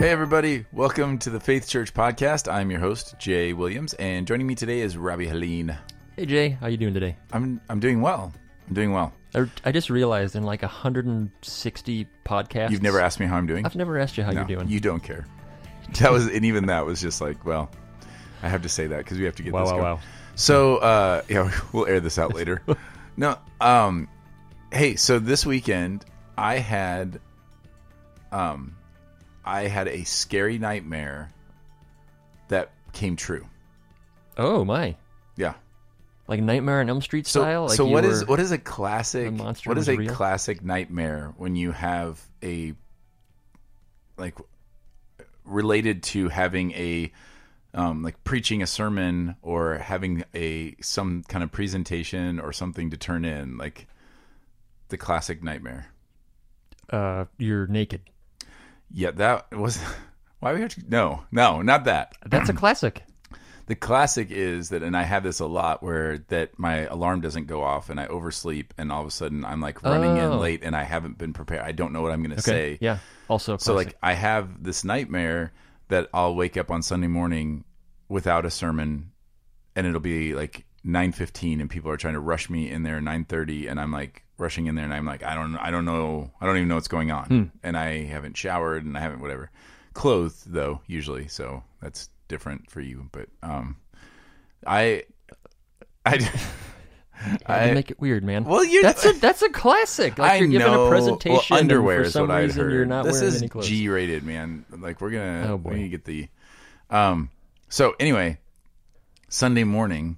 Hey, everybody. Welcome to the Faith Church podcast. I'm your host, Jay Williams, and joining me today is Robbie Helene. Hey Jay, how you doing today? I'm, I'm doing well. I'm doing well. I, I just realized in like 160 podcasts, You've never asked me how I'm doing? I've never asked you how No, you're doing. You don't care. That was, and even that was just like, well, I have to say that because we have to get wow, this wow, going. wow. So, uh, yeah, we'll air this out later. no, um, hey, so this weekend I had, um, I had a scary nightmare that came true. Oh my, Yeah. like Nightmare on Elm Street So, style. Like so what is what is a classic? monster What is a real? classic nightmare when you have a like related to having a um, like preaching a sermon or having a some kind of presentation or something to turn in like the classic nightmare. uh, you're naked? Yeah, that was. Why we have to? No, no, not that. That's a classic. The classic is that, and I have this a lot, where that my alarm doesn't go off and I oversleep, and all of a sudden I'm like running Oh. in late, and I haven't been prepared. I don't know what I'm going to say. yeah. Also, a So classic. like I have this nightmare that I'll wake up on Sunday morning without a sermon, and it'll be like nine fifteen, and people are trying to rush me in there nine thirty, and I'm like rushing in there, and I'm like I don't I don't know I don't even know what's going on, Hmm. and I haven't showered and I haven't whatever clothed though usually, so that's different for you, but um, I I. I- make it weird, man. Well, you- that's a that's a classic. Like I you're giving know. a presentation. Well, underwear is what I'd heard. You're not this wearing is any clothes. G-rated, man. Like we're gonna, Oh, boy. we need to get the. Um. So anyway, Sunday morning,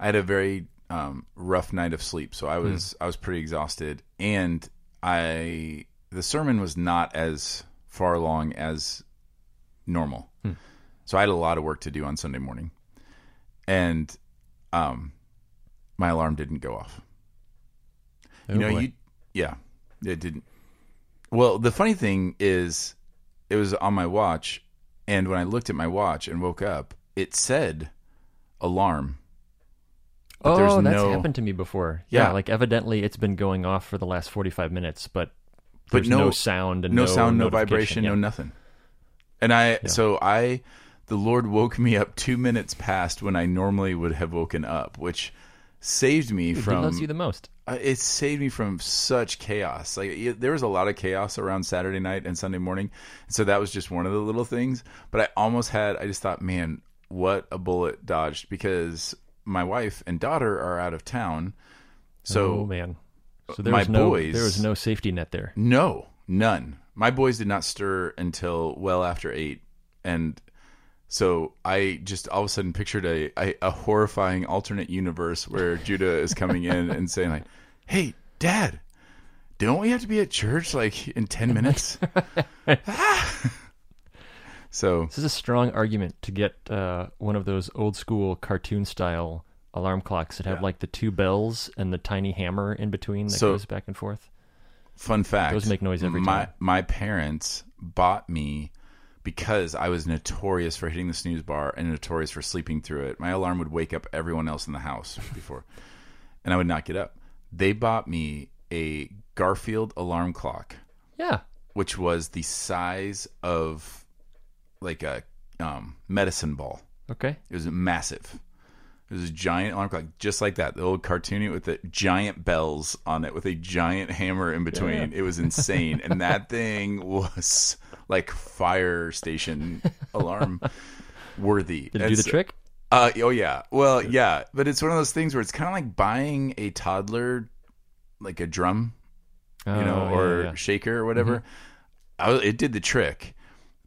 I had a very um, rough night of sleep. So I Hmm. was I was pretty exhausted, and I the sermon was not as far along as normal. Hmm. So I had a lot of work to do on Sunday morning, and um, my alarm didn't go off. Oh, You know, boy. you yeah, it didn't. Well, the funny thing is, it was on my watch, and when I looked at my watch and woke up, it said alarm. But oh, there's that's no- happened to me before. Yeah. Yeah. like evidently it's been going off for the last 45 minutes, but But no- no, sound and No, no, sound, no vibration, Yeah. no nothing. And I, so I, the Lord woke me up two minutes past when I normally would have woken up, which saved me He from. loves you the most. uh, it saved me from such chaos. Like it, there was a lot of chaos around Saturday night and Sunday morning, so that was just one of the little things. But I almost had. I just thought, man, what a bullet dodged because my wife and daughter are out of town. So oh man, so there my was no boys- there was no safety net there. no, none. My boys did not stir until well after eight, and so I just all of a sudden pictured a a, a horrifying alternate universe where Judah is coming in and saying like, "Hey, Dad, don't we have to be at church like in ten minutes?" Ah. So This is a strong argument to get uh, one of those old school cartoon style alarm clocks that have Yeah. like the two bells and the tiny hammer in between that So- goes back and forth. fun fact: Those make noise every my, time. My parents bought me because I was notorious for hitting the snooze bar and notorious for sleeping through it. My alarm would wake up everyone else in the house before, and I would not get up. They bought me a Garfield alarm clock, Yeah, which was the size of like a um, medicine ball. okay. It was massive. It was a giant alarm clock, just like that. The old cartoony with the giant bells on it, with a giant hammer in between. It was insane, and that thing was like fire station alarm worthy. Did it do the trick? Uh, oh yeah. Well, yeah, but it's one of those things where it's kind of like buying a toddler, like a drum, you know, Oh, yeah, or yeah. Mm-hmm. shaker or whatever. I, it did the trick,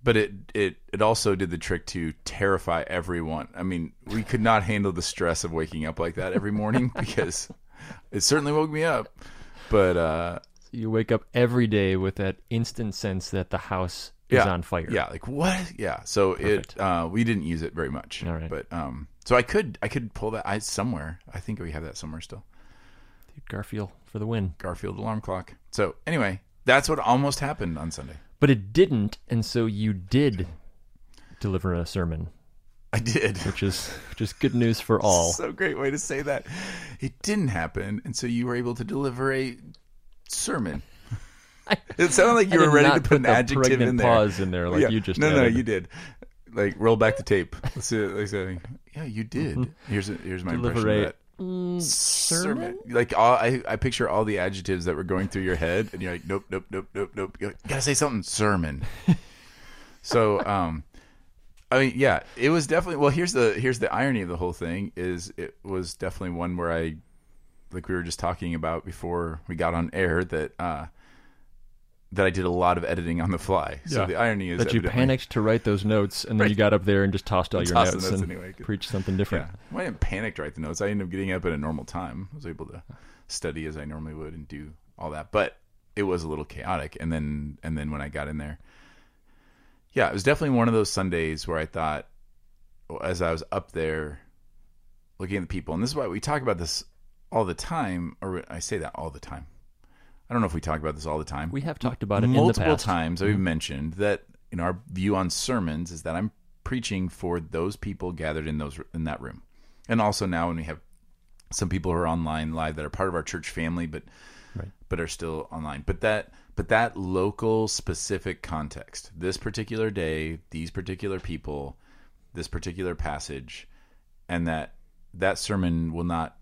but it it it also did the trick to terrify everyone. I mean, we could not handle the stress of waking up like that every morning because it certainly woke me up. But uh, You wake up every day with that instant sense that the house is yeah, on fire. Yeah, like what? Yeah. So Perfect. it uh, we didn't use it very much. All right. But um, so I could I could pull that I somewhere. I think we have that somewhere still. Garfield for the win. Garfield alarm clock. So anyway, that's what almost happened on Sunday. But it didn't, and so you did deliver a sermon, I did. which is which is good news for all. So great way to say that. It didn't happen, and so you were able to deliver a sermon. It sounded like you I were ready to put, put an adjective in there. pause in there like Yeah. you just no, no, you did. Like roll back the tape. Let's see. Like, say, yeah, you did. Mm-hmm. Here's a, here's my impression Deliberate. of that. Mm, sermon. Like all, I, I picture all the adjectives that were going through your head, and you're like, nope, nope, nope, nope, nope. Like, gotta say something. Sermon. so, um, I mean, yeah, it was definitely. Well, here's the here's the irony of the whole thing is it was definitely one where I, like we were just talking about before we got on air that uh, that I did a lot of editing on the fly. So Yeah. the irony is that you panicked to write those notes, and then Right. you got up there and just tossed all your Tossed notes, notes and anyway, 'cause- preached something different. Yeah. Well, I didn't panic to write the notes. I ended up getting up at a normal time. I was able to study as I normally would and do all that. But it was a little chaotic. And then and then when I got in there, yeah, it was definitely one of those Sundays where I thought, as I was up there looking at the people, and this is why we talk about this all the time, or I say that all the time. I don't know if we talk about this all the time We have talked about it multiple in the past. Mm-hmm. times we've mentioned that in our view on sermons is that I'm preaching for those people gathered in those in that room, and also now when we have some people who are online live that are part of our church family, but Right. but are still online. But that but that local specific context, this particular day, these particular people, this particular passage, and that that sermon will not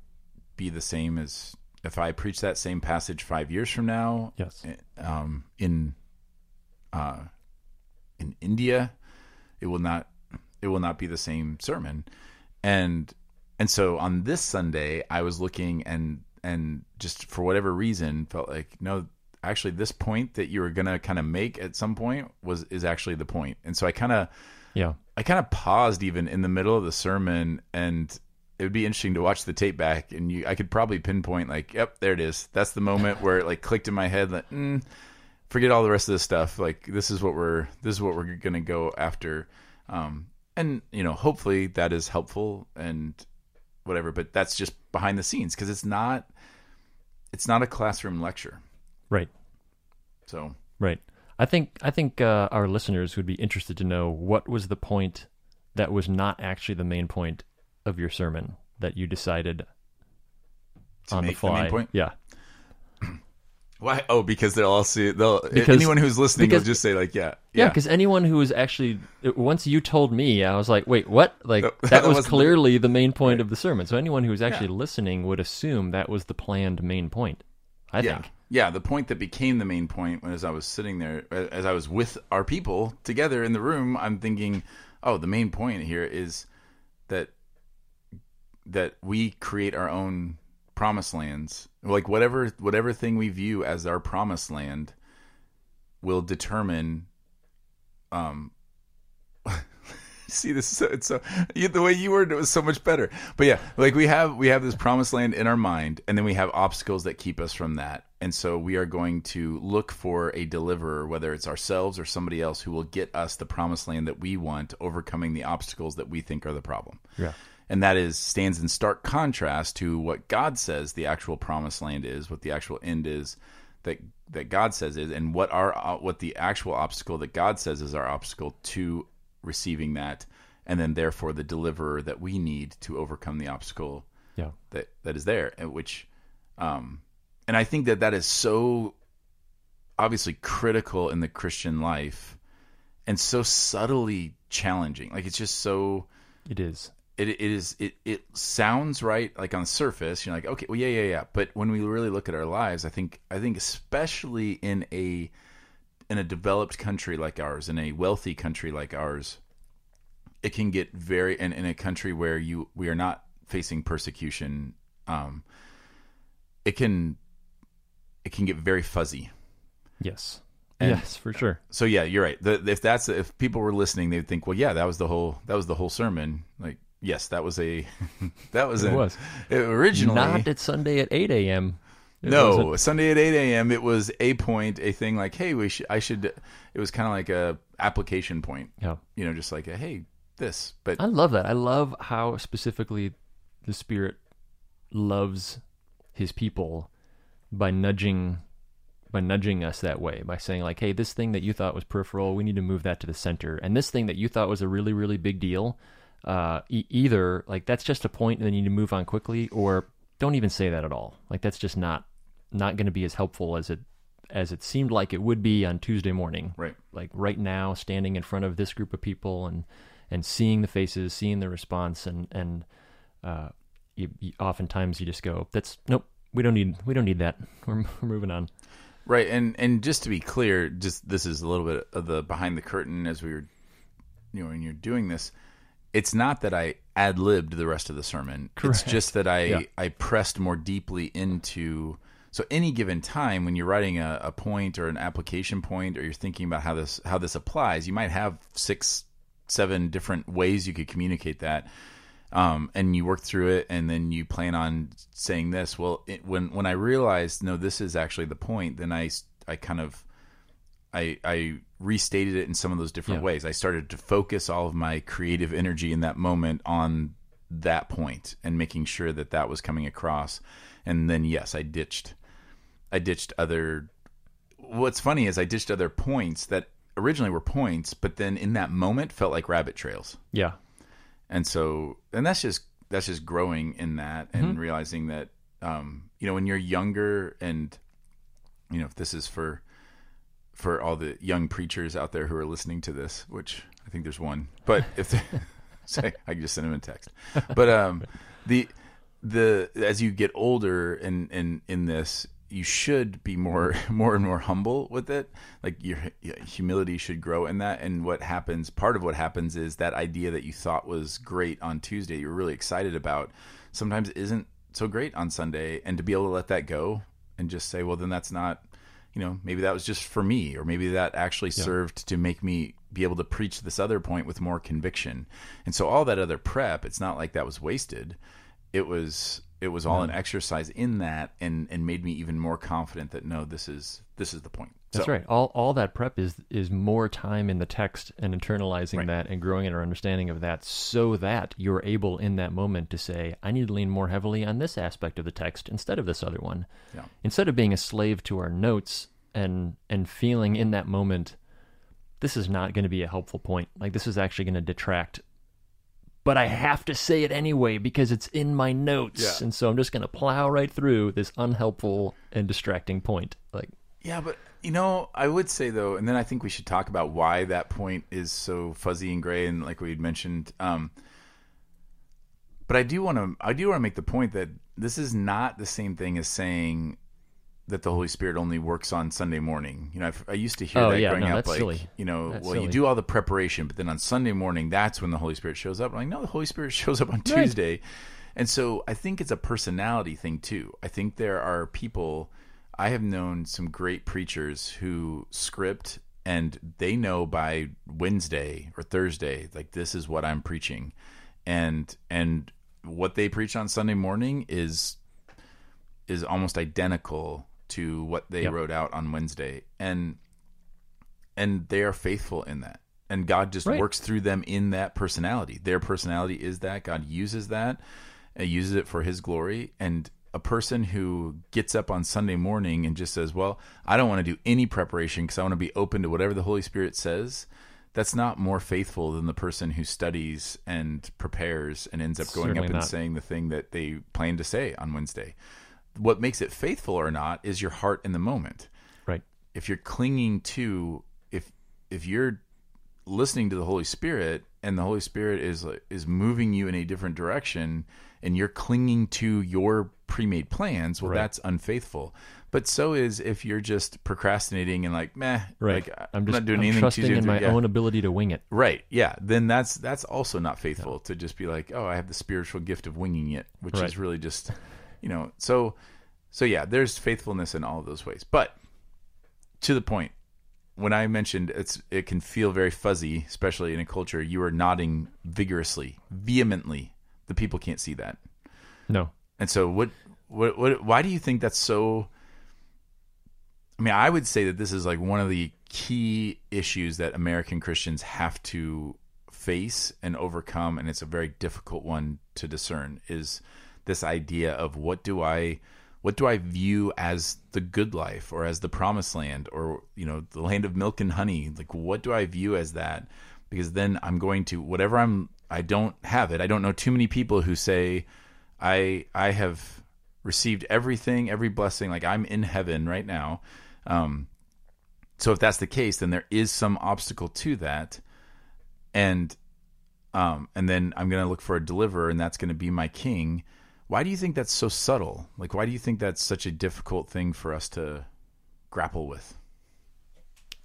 be the same as if I preach that same passage five years from now Yes. um, in uh, in India, it will not it will not be the same sermon, and and so on this Sunday, I was looking and and just for whatever reason felt like no, actually this point that you were gonna kind of make at some point was is actually the point, and so I kind of Yeah. I kind of paused even in the middle of the sermon and it would be interesting to watch the tape back and you I could probably pinpoint like yep there it is. That's the moment where it like clicked in my head like mm, forget all the rest of this stuff. Like this is what we're this is what we're going to go after. Um and you know hopefully that is helpful and whatever but that's just behind the scenes because it's not it's not a classroom lecture. Right. so. Right. I think I think uh, our listeners would be interested to know what was the point that was not actually the main point of your sermon that you decided To on the the fly. point? Yeah. why oh because they'll all see they'll Because- anyone who's listening will just say like yeah Yeah, because anyone who was actually once you told me, I was like, "Wait, what?" Like That- that, that was wasn't the- clearly the main point of the sermon. So anyone who was actually listening would assume that was the planned main point. I yeah. think. Yeah, the point that became the main point when as I was sitting there, as I was with our people together in the room, I'm thinking, oh, the main point here is that we create our own promised lands. Like whatever whatever thing we view as our promised land will determine um see this is so, it's so you, the way you worded it was so much better but yeah like we have we have this promised land in our mind and then we have obstacles that keep us from that and so we are going to look for a deliverer whether it's ourselves or somebody else who will get us the promised land that we want overcoming the obstacles that we think are the problem Yeah. And that is stands in stark contrast to what God says the actual promised land is, what the actual end is that that God says is, and what our uh, what the actual obstacle that God says is our obstacle to receiving that, and then therefore the deliverer that we need to overcome the obstacle Yeah. that that is there, and which, um, and I think that that is so obviously critical in the Christian life, and so subtly challenging. Like it's just so It is. It, it is it, it sounds right like on the surface you're like okay well yeah yeah yeah but when we really look at our lives i think i think especially in a in a developed country like ours in a wealthy country like ours it can get very and in a country where you we are not facing persecution um it can it can get very fuzzy Yes. And- yes, for sure. so yeah, you're right. The, if that's if people were listening, they'd think, well, yeah, that was the whole that was the whole sermon. Like, yes, that was a that was It a, was. originally Not at Sunday at eight a.m. It no wasn't- Sunday at eight a.m. It was a point, a thing like, hey, we should I should. It was kind of like a application point, Yeah. you know, just like a hey, this. But I love that. I love how specifically the Spirit loves His people by nudging, by nudging us that way, by saying like, "Hey, this thing that you thought was peripheral, we need to move that to the center, and this thing that you thought was a really, really big deal, uh, e- either like that's just a point and then you need to move on quickly, or don't even say that at all. Like that's just not not going to be as helpful as it as it seemed like it would be on Tuesday morning. Right. Like right now, standing in front of this group of people and and seeing the faces, seeing the response, and and uh, you, you, oftentimes you just go, "That's nope, we don't need we don't need that. We're, we're moving on." Right, and and just to be clear, just this is a little bit of the behind the curtain as we were, you know, when you're doing this. It's not that I ad libbed the rest of the sermon. Correct. It's just that I Yeah. I pressed more deeply into. So any given time when you're writing a, a point or an application point, or you're thinking about how this how this applies, you might have six, seven different ways you could communicate that um, and you work through it, and then you plan on saying this. Well, it, when when I realized no, this is actually the point, then I I kind of I I restated it in some of those different Yeah. ways. I started to focus all of my creative energy in that moment on that point and making sure that that was coming across. And then yes, I ditched I ditched other what's funny is I ditched other points that originally were points, but then in that moment felt like rabbit trails Yeah, and so and that's just that's just growing in that and Mm-hmm. realizing that um you know when you're younger and you know if this is for for all the young preachers out there who are listening to this which i think there's one but if say i can just send them a text. But um the the as you get older and in in this you should be more more and more humble with it. Like your humility should grow in that. And what happens part of what happens is that idea that you thought was great on tuesday you were really excited about sometimes isn't so great on sunday. And to be able to let that go and just say well then that's not you know maybe that was just for me or maybe that actually served to make me be able to preach this other point with more conviction. And so all that other prep it's not like that was wasted. It was it was all an mm. exercise in that and and made me even more confident that no this is this is the point that's right. All all that prep is is more time in the text and internalizing Right. that and growing in our understanding of that, so that you're able in that moment to say, "I need to lean more heavily on this aspect of the text instead of this other one." Yeah. Instead of being a slave to our notes and and feeling in that moment, this is not going to be a helpful point. Like this is actually going to detract. But I have to say it anyway because it's in my notes, Yeah. and so I'm just going to plow right through this unhelpful and distracting point. Like, Yeah, but you know, I would say though, and then I think we should talk about why that point is so fuzzy and gray, and like we had mentioned. Um, but I do want to, I do want to make the point that this is not the same thing as saying that the Holy Spirit only works on Sunday morning. You know, I've, I used to hear Oh, that yeah, growing no, up, that's like silly. you know, That's well, you do all the preparation, but then on Sunday morning, that's when the Holy Spirit shows up. I'm like, no, the Holy Spirit shows up on Tuesday, and so I think it's a personality thing too. I think there are people. I have known some great preachers who script and they know by Wednesday or Thursday, like this is what I'm preaching, and and what they preach on Sunday morning is is almost identical to what they Yep. wrote out on Wednesday, and and they are faithful in that. And God just Right. works through them in that personality. Their personality is that God uses that, and uses it for His glory. And a person who gets up on Sunday morning and just says, "Well, I don't want to do any preparation because I want to be open to whatever the Holy Spirit says," that's not more faithful than the person who studies and prepares and ends up going Certainly up and not. saying the thing that they plan to say on Wednesday. What makes it faithful or not is your heart in the moment right. if you're clinging to if if you're listening to the Holy Spirit and the Holy Spirit is is moving you in a different direction and you're clinging to your pre-made plans, well Right. that's unfaithful. But so is if you're just procrastinating and like, meh, Right. like I'm just not doing I'm anything trusting in through- my yeah. own ability to wing it. Right. Yeah. Then that's that's also not faithful to just be like, oh, I have the spiritual gift of winging it, which Right. is really just, you know. So, so yeah, there's faithfulness in all of those ways. But to the point, when I mentioned it's, it can feel very fuzzy, especially in a culture. You are nodding vigorously, vehemently. The people can't see that, No. and so what? What? What? Why do you think that's so? I mean, I would say that this is like one of the key issues that American Christians have to face and overcome, and it's a very difficult one to discern. Is this idea of what do I, what do I view as the good life, or as the promised land, or you know, the land of milk and honey? Like, what do I view as that? Because then I'm going to whatever I'm. I don't have it. I don't know too many people who say, I I have received everything, every blessing. Like I'm in heaven right now. Um, so if that's the case, then there is some obstacle to that, and um, and then I'm going to look for a deliverer, and that's going to be my king. Why do you think that's so subtle? Like, why do you think that's such a difficult thing for us to grapple with?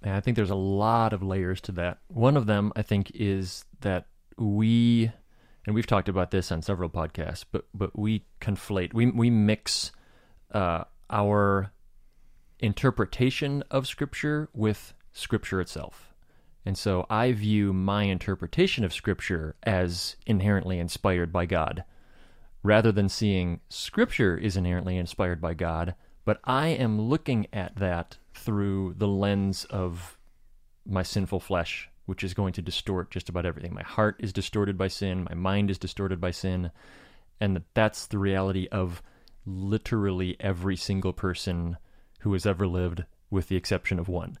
And I think there's a lot of layers to that. One of them, I think, is that we, and we've talked about this on several podcasts, but but we conflate, we we mix uh, our interpretation of Scripture with Scripture itself. And so I view my interpretation of Scripture as inherently inspired by God, rather than seeing Scripture is inherently inspired by God. But I am looking at that through the lens of my sinful flesh, which is going to distort just about everything. My heart is distorted by sin, my mind is distorted by sin, and that's the reality of literally every single person who has ever lived, with the exception of one.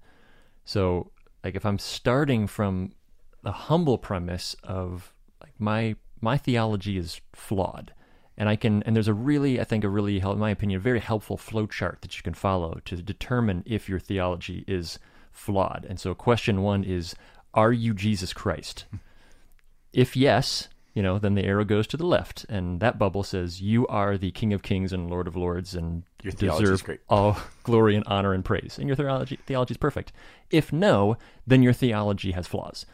So, like, if I'm starting from a humble premise of like my my theology is flawed, and I can and there's a really I think a really in my opinion a very helpful flow chart that you can follow to determine if your theology is flawed. And so question 1 is are you Jesus Christ? if yes, you know, then the arrow goes to the left and that bubble says you are the King of Kings and Lord of Lords and Your deserve great. all glory and honor and praise. And your theology theology is perfect. If no, then your theology has flaws.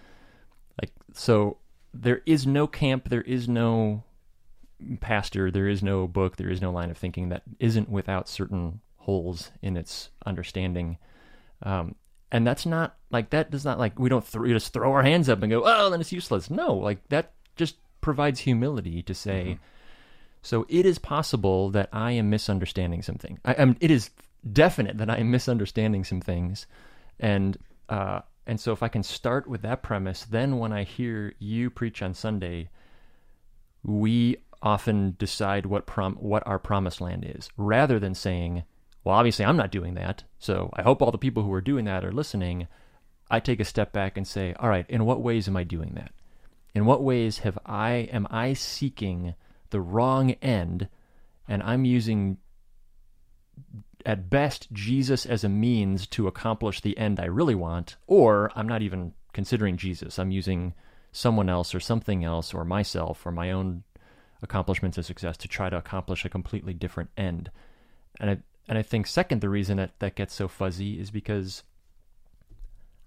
Like so there is no camp, there is no pastor, there is no book, there is no line of thinking that isn't without certain holes in its understanding. Um, and that's not like that does not like we don't th- we just throw our hands up and go, oh, then it's useless. No, like that just provides humility to say. So it is possible that I am misunderstanding something. I am. It is definite that I am misunderstanding some things, and uh, and so if I can start with that premise, then when I hear you preach on Sunday, we often decide what prom what our promised land is, rather than saying, "Well, obviously I'm not doing that." So I hope all the people who are doing that are listening. I take a step back and say, "All right, in what ways am I doing that? In what ways have I am I seeking the wrong end, and I'm using at best Jesus as a means to accomplish the end I really want, or I'm not even considering Jesus. I'm using someone else or something else or myself or my own accomplishments of success to try to accomplish a completely different end. And I and I think second the reason that that gets so fuzzy is because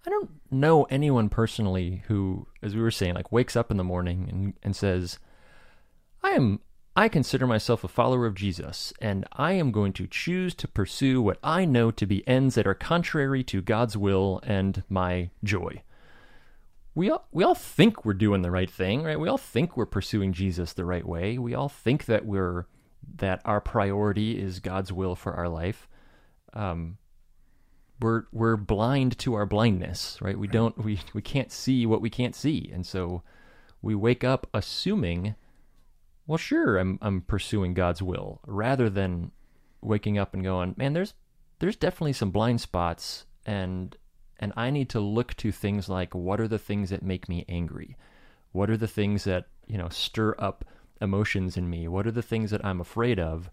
I don't know anyone personally who, as we were saying, like wakes up in the morning and, and says, I am I consider myself a follower of Jesus, and I am going to choose to pursue what I know to be ends that are contrary to God's will and my joy. We all we all think we're doing the right thing, right? We all think we're pursuing Jesus the right way. We all think that we're that our priority is God's will for our life. Um, we're we're blind to our blindness, right? We don't we we can't see what we can't see, and so we wake up assuming, well, sure, I'm I'm pursuing God's will, rather than waking up and going, man, there's there's definitely some blind spots, and and I need to look to things like what are the things that make me angry, what are the things that you know stir up emotions in me, what are the things that I'm afraid of,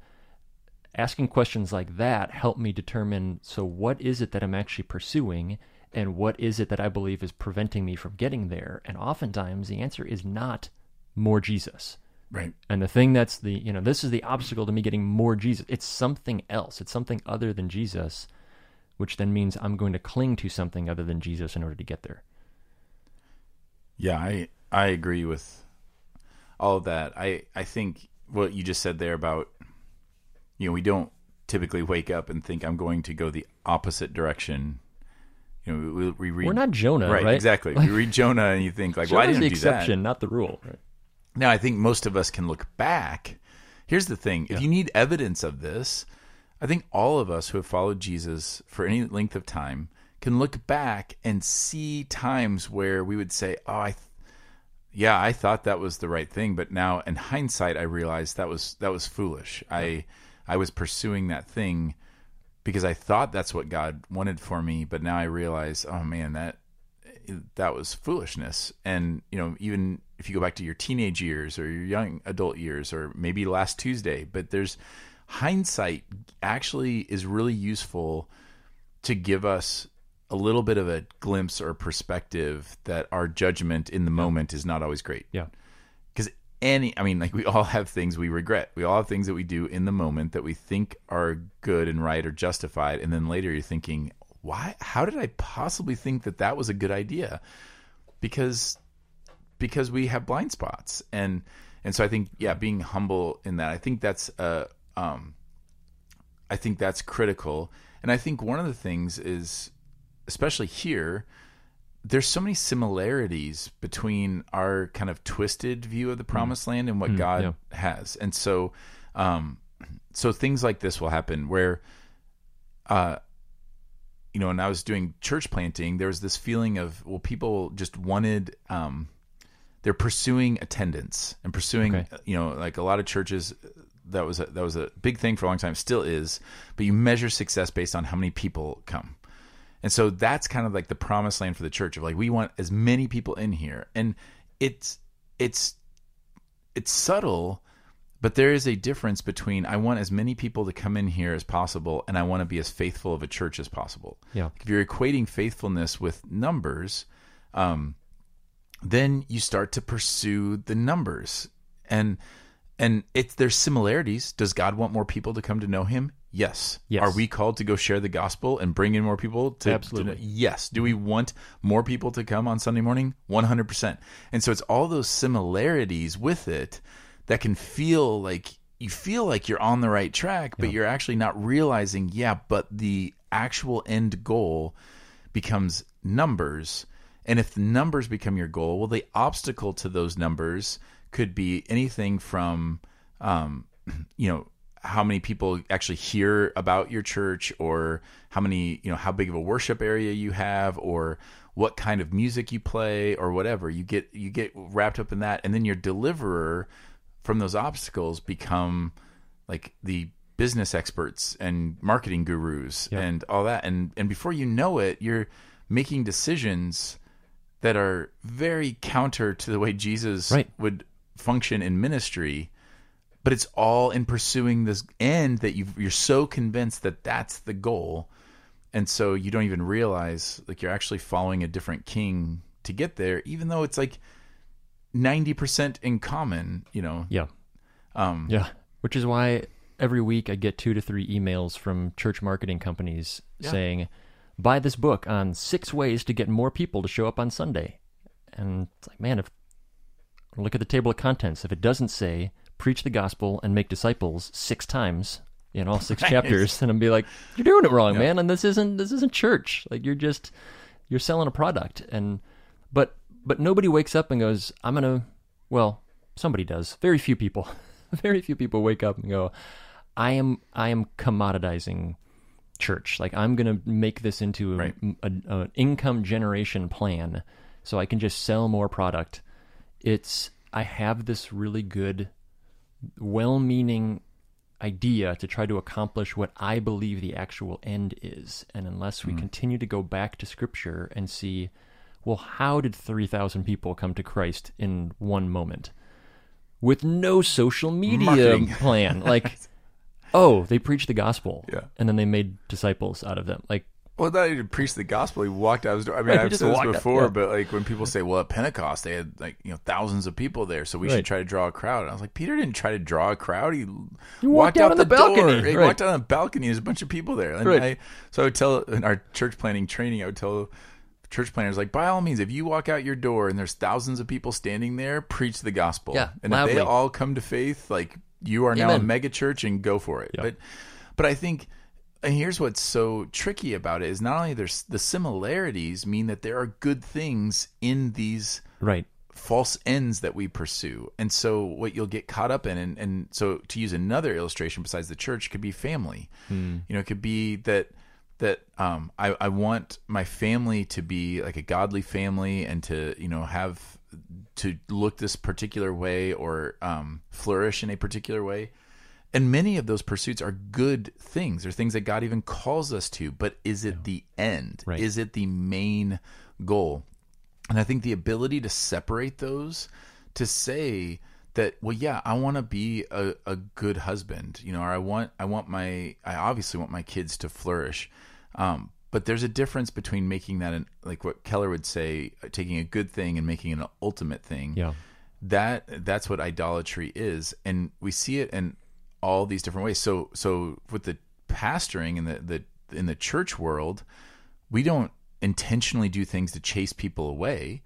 asking questions like that help me determine so what is it that I'm actually pursuing and what is it that I believe is preventing me from getting there? And oftentimes the answer is not more Jesus. Right. and the thing that's the you know this is the obstacle to me getting more Jesus. It's something else. It's something other than Jesus which then means I'm going to cling to something other than Jesus in order to get there Yeah, I I agree with all of that. I I think what you just said there about you know we don't typically wake up and think I'm going to go the opposite direction. You know, we, we read we're not Jonah right, right, exactly. we read Jonah and you think like, well, I didn't the do that. exception not the rule right? Now, I think most of us can look back. Here's the thing if you need evidence of this, I think all of us who have followed Jesus for any length of time can look back and see times where we would say, Oh, I. Th- yeah, I thought that was the right thing, but now in hindsight, I realized that was that was foolish. I I was pursuing that thing because I thought that's what God wanted for me, but now I realize, oh man, that that was foolishness. And you know, even if you go back to your teenage years or your young adult years or maybe last Tuesday, but there's hindsight actually is really useful to give us a little bit of a glimpse or perspective that our judgment in the moment is not always great. Yeah. Because any, I mean, like we all have things we regret. We all have things that we do in the moment that we think are good and right or justified, and then later you're thinking, why? How did I possibly think that that was a good idea? Because because we have blind spots, and and so I think yeah, being humble in that, I think that's uh um, I think that's critical, and I think one of the things is especially here, there's so many similarities between our kind of twisted view of the promised land and what God yeah. has. And so, um, so things like this will happen where, uh, you know, when I was doing church planting, there was this feeling of, well, people just wanted, um, they're pursuing attendance and pursuing, Okay. you know, like a lot of churches, that was a, that was a big thing for a long time, still is, but you measure success based on how many people come. And so that's kind of like the promised land for the church of like we want as many people in here. And it's it's it's subtle, but there is a difference between I want as many people to come in here as possible and I want to be as faithful of a church as possible. Yeah. If you're equating faithfulness with numbers, um, then you start to pursue the numbers. And and it's there's similarities. Does God want more people to come to know him? Yes. Yes. Are we called to go share the gospel and bring in more people to Absolutely. to- yes. Do we want more people to come on Sunday morning? 100%. And so it's all those similarities with it that can feel like you feel like you're on the right track, but you're actually not realizing, yeah, but the actual end goal becomes numbers. And if the numbers become your goal, well, the obstacle to those numbers could be anything from, um, you know, how many people actually hear about your church or how many, you know, how big of a worship area you have or what kind of music you play or whatever. You get, you get wrapped up in that. And then your deliverer from those obstacles become like the business experts and marketing gurus Yeah. and all that and and before you know it you're making decisions that are very counter to the way Jesus Right. would function in ministry but it's all in pursuing this end that you you're so convinced that that's the goal and so you don't even realize like you're actually following a different king to get there even though it's like 90% in common you know Yeah. um Yeah. Which is why every week I get two to three emails from church marketing companies Yeah. saying, buy this book on six ways to get more people to show up on Sunday. And it's like, man, if look at the table of contents. If it doesn't say preach the gospel and make disciples six times in all six Right. chapters, then I'd be like, you're doing it wrong, Yeah. man. And this isn't this isn't church. Like you're just you're selling a product. And but but nobody wakes up and goes, I'm gonna well, somebody does. Very few people. Very few people wake up and go, I am I am commoditizing church. Like I'm gonna make this into an Right. income generation plan, so I can just sell more product. It's I have this really good, well-meaning idea to try to accomplish what I believe the actual end is, and unless we hmm. continue to go back to Scripture and see, well, how did three thousand people come to Christ in one moment? With no social media Marketing. plan, like oh, they preached the gospel, Yeah. and then they made disciples out of them. Like, Well, not even preach the gospel. He walked out his door. I mean, Right, I've said this walked out, before, yeah. but like when people say, "Well, at Pentecost they had like you know thousands of people there, so we Right. should try to draw a crowd," and I was like, Peter didn't try to draw a crowd. He, walked out on the balcony, He right. walked out on the balcony. There's a bunch of people there, and Right. I, so I would tell in our church planting training, I would tell church planters like, by all means, if you walk out your door and there's thousands of people standing there, preach the gospel. Yeah, and if they all come to faith, like you are now a Amen. mega church and go for it. Yeah. But but I think and here's what's so tricky about it is not only there's the similarities mean that there are good things in these right, false ends that we pursue. And so what you'll get caught up in and, and so to use another illustration besides the church could be family. You know, it could be that that um I, I want my family to be like a godly family and to, you know, have to look this particular way or um flourish in a particular way. And many of those pursuits are good things. They're things that God even calls us to. But is it the end? Right. Is it the main goal? And I think the ability to separate those, to say that, well, yeah, I want to be a, a good husband, you know, or I want, I want my, I obviously want my kids to flourish. Um, but there's a difference between making that an, like what Keller would say, uh, taking a good thing and making it an ultimate thing. Yeah. That that's what idolatry is, and we see it in all these different ways. So so with the pastoring in the the in the church world, we don't intentionally do things to chase people away.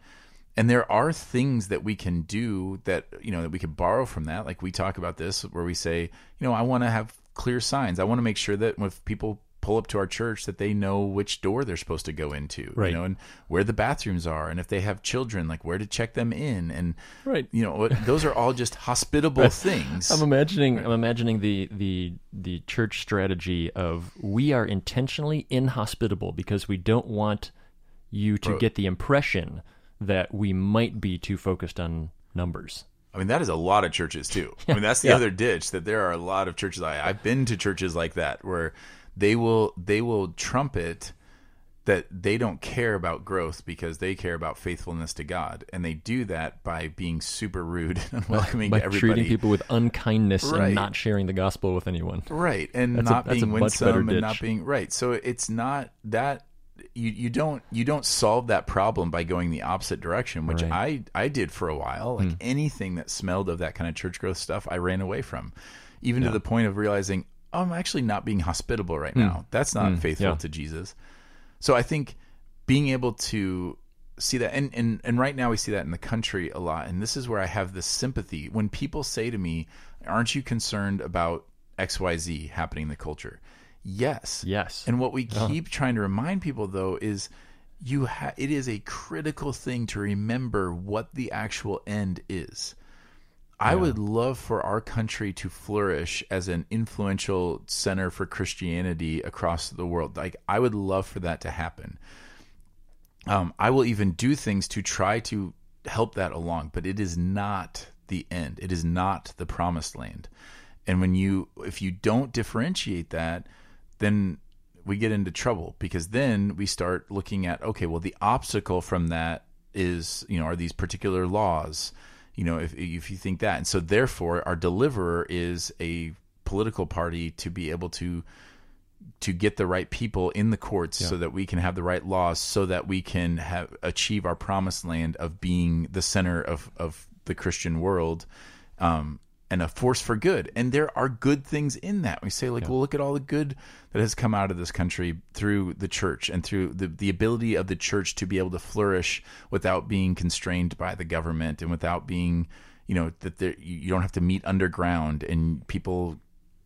And there are things that we can do that you know that we could borrow from that. Like we talk about this, where we say, you know, I want to have clear signs. I want to make sure that if people pull up to our church that they know which door they're supposed to go into Right. you know and where the bathrooms are and if they have children like where to check them in and Right. you know those are all just hospitable things I'm imagining I'm imagining the the the church strategy of we are intentionally inhospitable because we don't want you to Bro. get the impression that we might be too focused on numbers. I mean, that is a lot of churches too. I mean, that's the Yeah. other ditch that there are a lot of churches. I, I've been to churches like that where they will they will trumpet that they don't care about growth because they care about faithfulness to God, and they do that by being super rude and welcoming By to everybody. treating people with unkindness Right. and not sharing the gospel with anyone. right and That's not a being winsome and not being right so it's not that you you don't you don't solve that problem by going the opposite direction which Right. i i did for a while like hmm. anything that smelled of that kind of church growth stuff i ran away from even to the point of realizing i'm actually not being hospitable right hmm. now. That's not hmm. faithful yeah. to jesus. So i think being able to see that and, and and right now we see that in the country a lot and this is where i have this sympathy. When people say to me aren't you concerned about xyz happening in the culture? Yes. Yes. and what we keep trying to remind people though is you ha- it is a critical thing to remember what the actual end is I would love for our country to flourish as an influential center for Christianity across the world. Like I would love for that to happen. Um, I will even do things to try to help that along, but it is not the end. It is not the promised land. And when you, if you don't differentiate that, then we get into trouble because then we start looking at okay, well, the obstacle from that is you know are these particular laws, you know, if if you think that, and so therefore our deliverer is a political party to be able to to get the right people in the courts so that we can have the right laws so that we can have achieve our promised land of being the center of of the Christian world. Um and a force for good. And there are good things in that. We say like well look at all the good that has come out of this country through the church and through the the ability of the church to be able to flourish without being constrained by the government and without being you know that there you you don't have to meet underground and people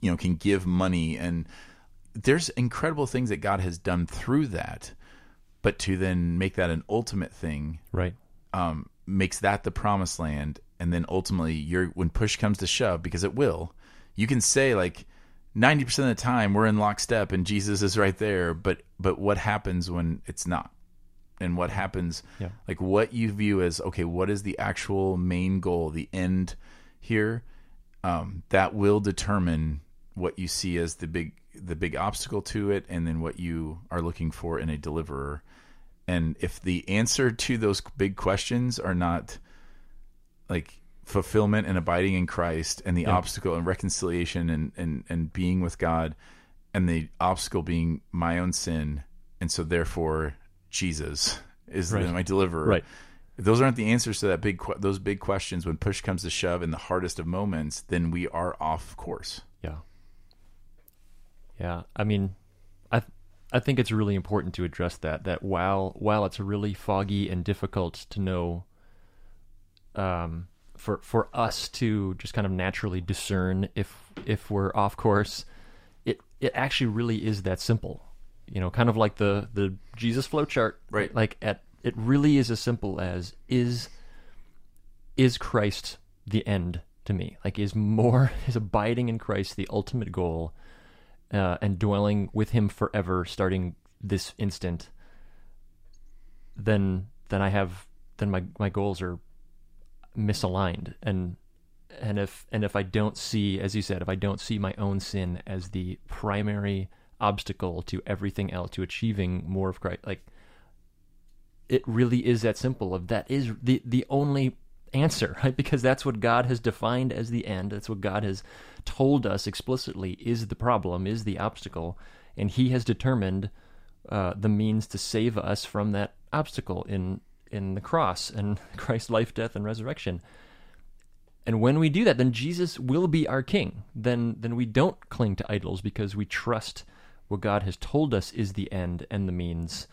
you know can give money. And there's incredible things that God has done through that, but to then make that an ultimate thing right. um, makes that the promised land, and then ultimately, you're when push comes to shove, because it will, you can say like ninety percent of the time we're in lockstep and Jesus is right there, but but what happens when it's not? And what happens, Yeah. like what you view as okay, what is the actual main goal, the end here? Um, that will determine what you see as the big the big obstacle to it, and then what you are looking for in a deliverer. And if the answer to those big questions are not like fulfillment and abiding in Christ, and the obstacle and reconciliation and, and, and being with God, and the obstacle being my own sin, and so therefore Jesus is Right. my deliverer. Right. Those aren't the answers to that big those big questions when push comes to shove in the hardest of moments, then we are off course. Yeah. Yeah. I mean, I I think it's really important to address that. That while while it's really foggy and difficult to know, um, for for us to just kind of naturally discern if if we're off course, it it actually really is that simple. You know, kind of like the the Jesus flow chart. Right. Like at it really is as simple as is is Christ the end to me? Like, is more, is abiding in Christ the ultimate goal uh, and dwelling with Him forever, starting this instant? Then, then I have, then my my goals are misaligned, and and if and if I don't see, as you said, if I don't see my own sin as the primary obstacle to everything else, to achieving more of Christ, like it really is that simple of that is the the only answer right? Because that's what god has defined as the end. That's what god has told us explicitly is the problem is the obstacle. And he has determined uh, the means to save us from that obstacle in in the cross and Christ's life, death, and resurrection. And when we do that, then Jesus will be our king. Then then we don't cling to idols because we trust what God has told us is the end and the means,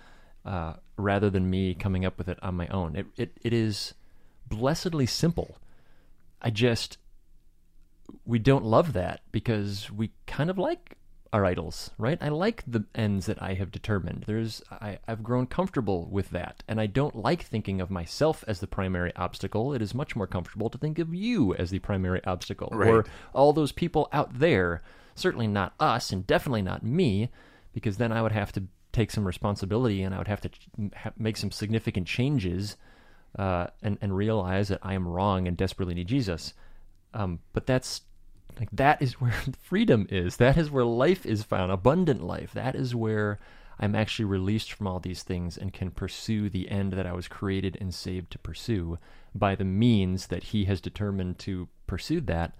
uh, rather than me coming up with it on my own. It it, it is blessedly simple. I just we don't love that because we kind of like our idols, right? I like the ends that I have determined. There's I, I've grown comfortable with that, and I don't like thinking of myself as the primary obstacle. It is much more comfortable to think of you as the primary obstacle, Right. or all those people out there. Certainly not us, and definitely not me, because then I would have to take some responsibility, and I would have to make some significant changes, uh, and and realize that I am wrong and desperately need Jesus. Um, but that's like that is where freedom is. That is where life is found, abundant life. That is where I'm actually released from all these things and can pursue the end that I was created and saved to pursue by the means that He has determined to pursue that,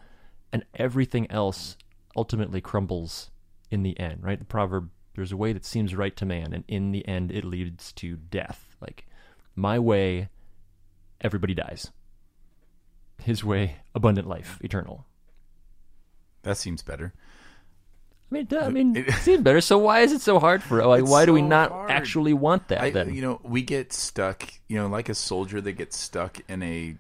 and everything else ultimately crumbles in the end. Right? The proverb: "There's a way that seems right to man, and in the end, it leads to death." Like my way, everybody dies. His way, abundant life, eternal. That seems better. I mean, I mean, It- seems better. So why is it so hard for? Like, why do we not hard. actually want that I, then? you know, we get stuck. You know, like a soldier that gets stuck in a.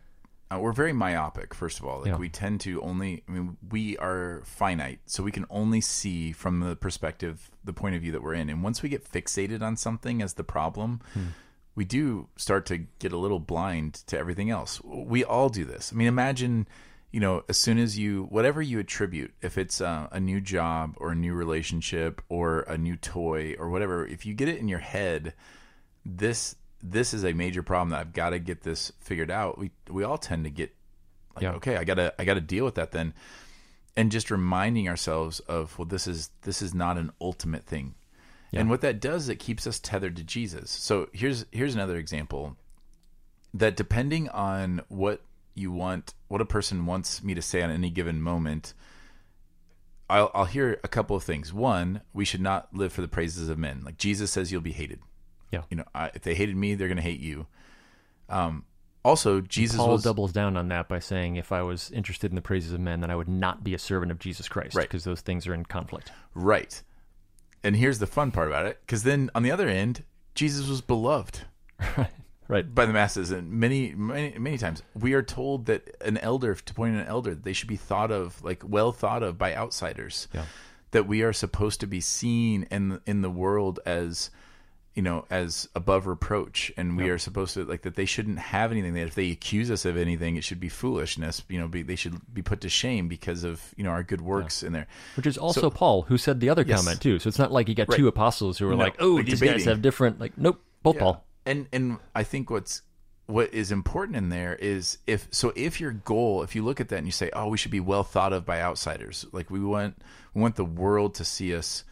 Uh, we're very myopic. First of all, like Yeah. we tend to only. I mean, we are finite, so we can only see from the perspective, the point of view that we're in. And once we get fixated on something as the problem, Hmm. we do start to get a little blind to everything else. We all do this. I mean, imagine, you know, as soon as you, whatever you attribute, if it's uh, a new job or a new relationship or a new toy or whatever, if you get it in your head, this this is a major problem that I've got to get this figured out. We we all tend to get like, Yeah. okay, I gotta I gotta deal with that then, and just reminding ourselves of well, this is this is not an ultimate thing. And what that does, it keeps us tethered to Jesus. So here's here's another example that depending on what you want, what a person wants me to say on any given moment, I'll I'll hear a couple of things. One, we should not live for the praises of men. Like Jesus says, you'll be hated. Yeah. You know, I, if they hated me, they're going to hate you. Um. Also, Jesus Paul was doubles down on that by saying, if I was interested in the praises of men, then I would not be a servant of Jesus Christ, Right. Because those things are in conflict. right. And here's the fun part about it, because then on the other end, Jesus was beloved. right. by the masses and many many many times we are told that an elder to point an elder they should be thought of like well thought of by outsiders Yeah. that we are supposed to be seen in in the world as you know as above reproach and we are supposed to like that they shouldn't have anything that if they accuse us of anything it should be foolishness you know be, they should be put to shame because of you know our good works in there Which is also Paul, who said the other Yes. comment too. So it's not like you got Right. two apostles who were No, like, "Oh, these guys have different." Like, nope, both Paul. And and I think what's what is important in there is if so if your goal if you look at that and you say oh we should be well thought of by outsiders like we want we want the world to see us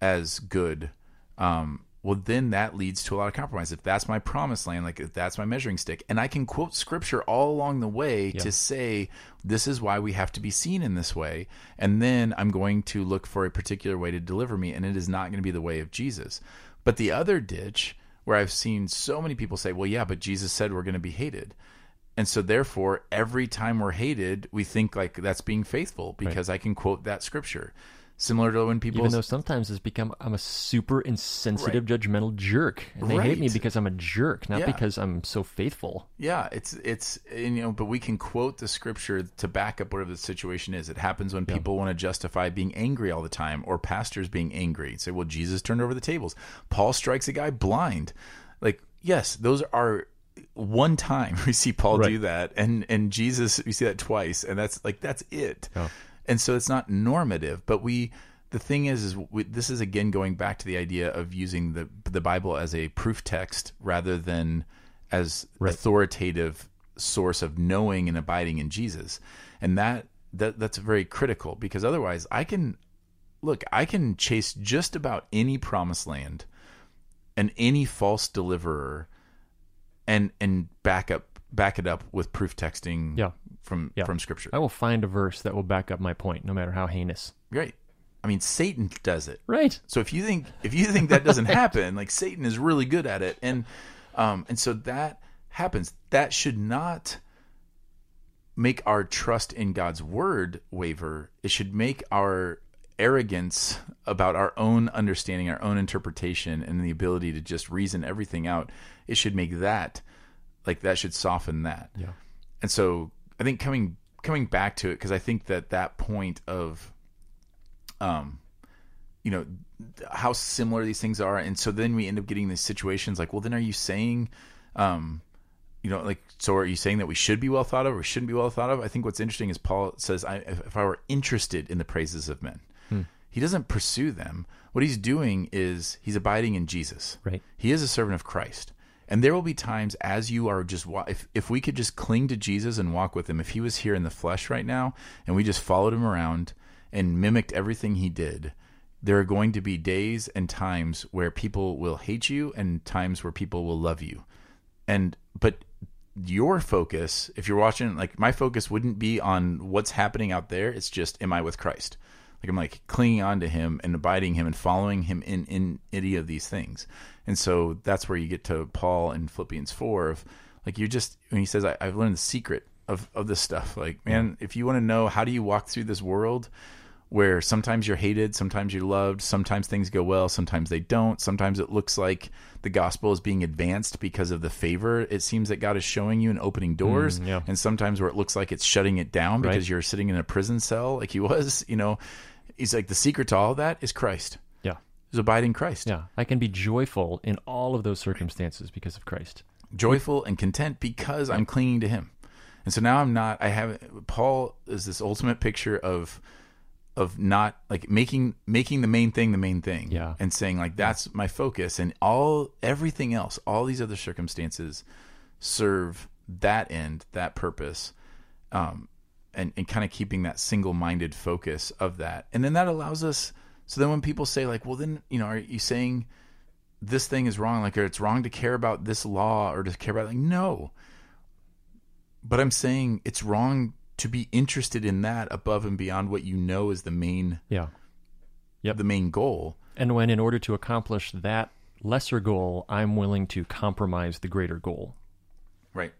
as good um well then that leads to a lot of compromise. If that's my promised land like if that's my measuring stick and i can quote scripture all along the way to say this is why we have to be seen in this way and then i'm going to look for a particular way to deliver me and it is not going to be the way of jesus. But the other ditch where i've seen so many people say well yeah but jesus said we're going to be hated. And so therefore every time we're hated we think like that's being faithful because i can quote that scripture similar to when people Even though sometimes it's become I'm a super insensitive, judgmental jerk, and they hate me because I'm a jerk, not Yeah. because I'm so faithful. Yeah, it's it's and, you know, but we can quote the scripture to back up whatever the situation is. It happens when people want to justify being angry all the time, or pastors being angry. Say, well, Jesus turned over the tables. Paul strikes a guy blind. Like, yes, those are one time we see Paul do that, and and Jesus we see that twice, and that's like that's it. Yeah. And so it's not normative, but we. The thing is, is we, this is again going back to the idea of using the the Bible as a proof text rather than as authoritative source of knowing and abiding in Jesus, and that that that's very critical because otherwise, I can look, I can chase just about any promised land and any false deliverer, and and back up back it up with proof texting Yeah. From Yeah. from Scripture. I will find a verse that will back up my point, no matter how heinous. Right. I mean, Satan does it. Right. So if you think if you think that doesn't happen, like Satan is really good at it, and um, and so that happens. That should not make our trust in God's word waver. It should make our arrogance about our own understanding, our own interpretation, and the ability to just reason everything out. It should make that like that should soften that. Yeah. And so I think coming coming back to it because I think that that point of um you know how similar these things are and so then we end up getting these situations like well then are you saying um you know like so are you saying that we should be well thought of or shouldn't be well thought of? I think what's interesting is paul says I, if, if i were interested in the praises of men. He doesn't pursue them. What he's doing is he's abiding in jesus. Right. he is a servant of Christ. And there will be times as you are just if if we could just cling to Jesus and walk with him. If he was here in the flesh right now and we just followed him around and mimicked everything he did, there are going to be days and times where people will hate you and times where people will love you. And but your focus, if you're watching like my focus wouldn't be on what's happening out there, it's just am I with Christ? Like I'm like clinging on to him and abiding him and following him in in any of these things. And so that's where you get to Paul in Philippians four of like you just when he says I, I've learned the secret of of this stuff. Like man, if you want to know how do you walk through this world where sometimes you're hated, sometimes you're loved, sometimes things go well, sometimes they don't. Sometimes it looks like the gospel is being advanced because of the favor it seems that God is showing you and opening doors. Mm, yeah. And sometimes where it looks like it's shutting it down because Right. you're sitting in a prison cell like he was, you know. He's like the secret to all of that is Christ. Yeah. Is abide in Christ. Yeah. I can be joyful in all of those circumstances because of Christ. joyful and content because I'm clinging to him. And so now I'm not I have Paul is this ultimate picture of of not like making making the main thing the main thing Yeah. and saying like that's my focus and all everything else all these other circumstances serve that end that purpose um and and kind of keeping that single-minded focus of that and then that allows us so then when people say like well then you know are you saying this thing is wrong like or it's wrong to care about this law or to care about like no but i'm saying it's wrong to be interested in that above and beyond what you know is the main Yeah. Yep. the main goal And when, in order to accomplish that lesser goal, I'm willing to compromise the greater goal. right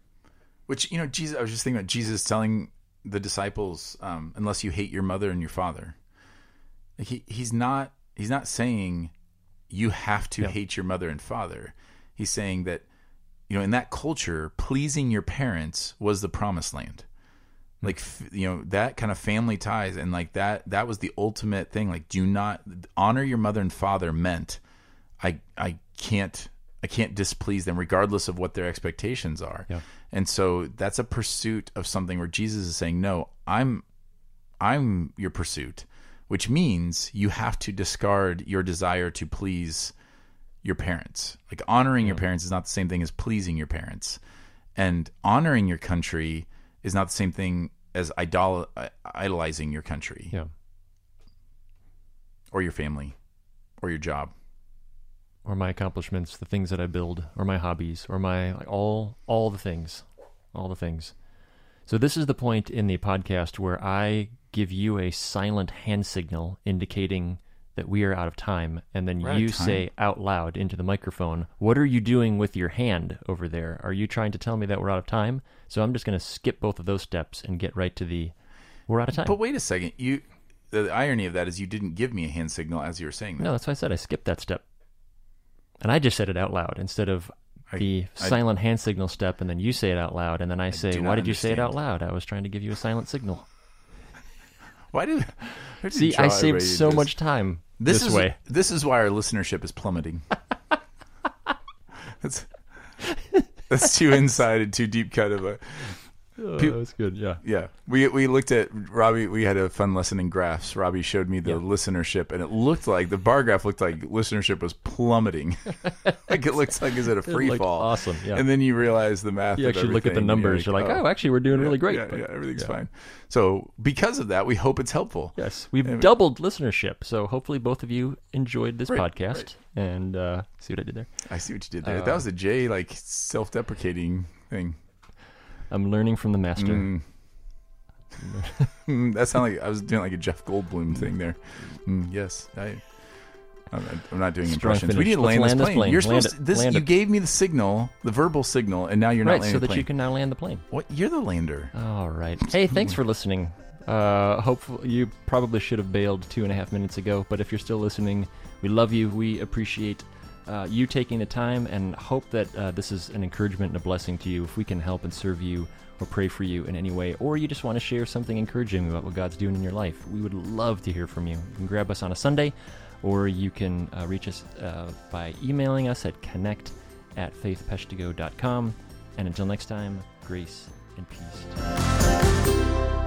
which you know jesus i was just thinking about jesus telling the disciples um, unless you hate your mother and your father. Like, he, he's not he's not saying you have to Yeah. hate your mother and father. He's saying that you know in that culture pleasing your parents was the promised land. Like f- you know that kind of family ties and like that that was the ultimate thing. Like do not honor your mother and father meant i i can't i can't displease them regardless of what their expectations are Yeah. and so that's a pursuit of something where jesus is saying no i'm i'm your pursuit which means you have to discard your desire to please your parents like honoring your parents is not the same thing as pleasing your parents and honoring your country is not the same thing as idol- idolizing your country Yeah. or your family or your job. Or my accomplishments, the things that I build, or my hobbies, or my like all all the things. All the things. So this is the point in the podcast where I give you a silent hand signal indicating that we are out of time, and then We're you time? say out loud into the microphone, "What are you doing with your hand over there? Are you trying to tell me that we're out of time?" So I'm just going to skip both of those steps and get right to the we're out of time. But wait a second, you the irony of that is you didn't give me a hand signal as you were saying that. No, that's why I said I skipped that step. And I just said it out loud instead of I- the I- silent hand signal step, and then you say it out loud, and then I say, do "Why did you say it out loud?" I was trying to give you a silent signal. Why did, did See, I saved so just- much time this, this, is, way. This is why our listenership is plummeting. that's that's too inside and too deep cut of a Oh, Pe- that was good. Yeah. Yeah, we we looked at Robbie. We had a fun lesson in graphs. Robbie showed me the Yeah. listenership, and it looked like the bar graph looked like listenership was plummeting. like it looks like is it a free looked fall? awesome, yeah. And then you realize the math. You actually look at the and numbers. You're like, oh, actually, we're doing yeah, really great. Yeah, but- yeah, everything's fine. So because of that, we hope it's helpful. Yes, we've doubled listenership, so hopefully both of you enjoyed this Right, podcast. right. And uh, see what I did there? I see what you did there. Uh, that was a J like self-deprecating thing. I'm learning from the master. Mm. Mm, that sounded like I was doing like a Jeff Goldblum thing there. Mm, yes, I. I'm, I'm not doing Strong impressions. We need to land, land this plane. plane. You're Land supposed it. to, this. You it. gave me the signal, the verbal signal, and now you're not right, landing so that you can now land the plane. What? You're the lander. All right. Hey, thanks for listening. Uh, hopefully, you probably should have bailed two and a half minutes ago, but if you're still listening, we love you. We appreciate uh, you taking the time and hope that uh, this is an encouragement and a blessing to you. If we can help and serve you or pray for you in any way, or you just want to share something encouraging about what God's doing in your life, we would love to hear from you. You can grab us on a Sunday, or you can uh, reach us uh, by emailing us at connect at faithpeshtigo.com. And until next time, grace and peace.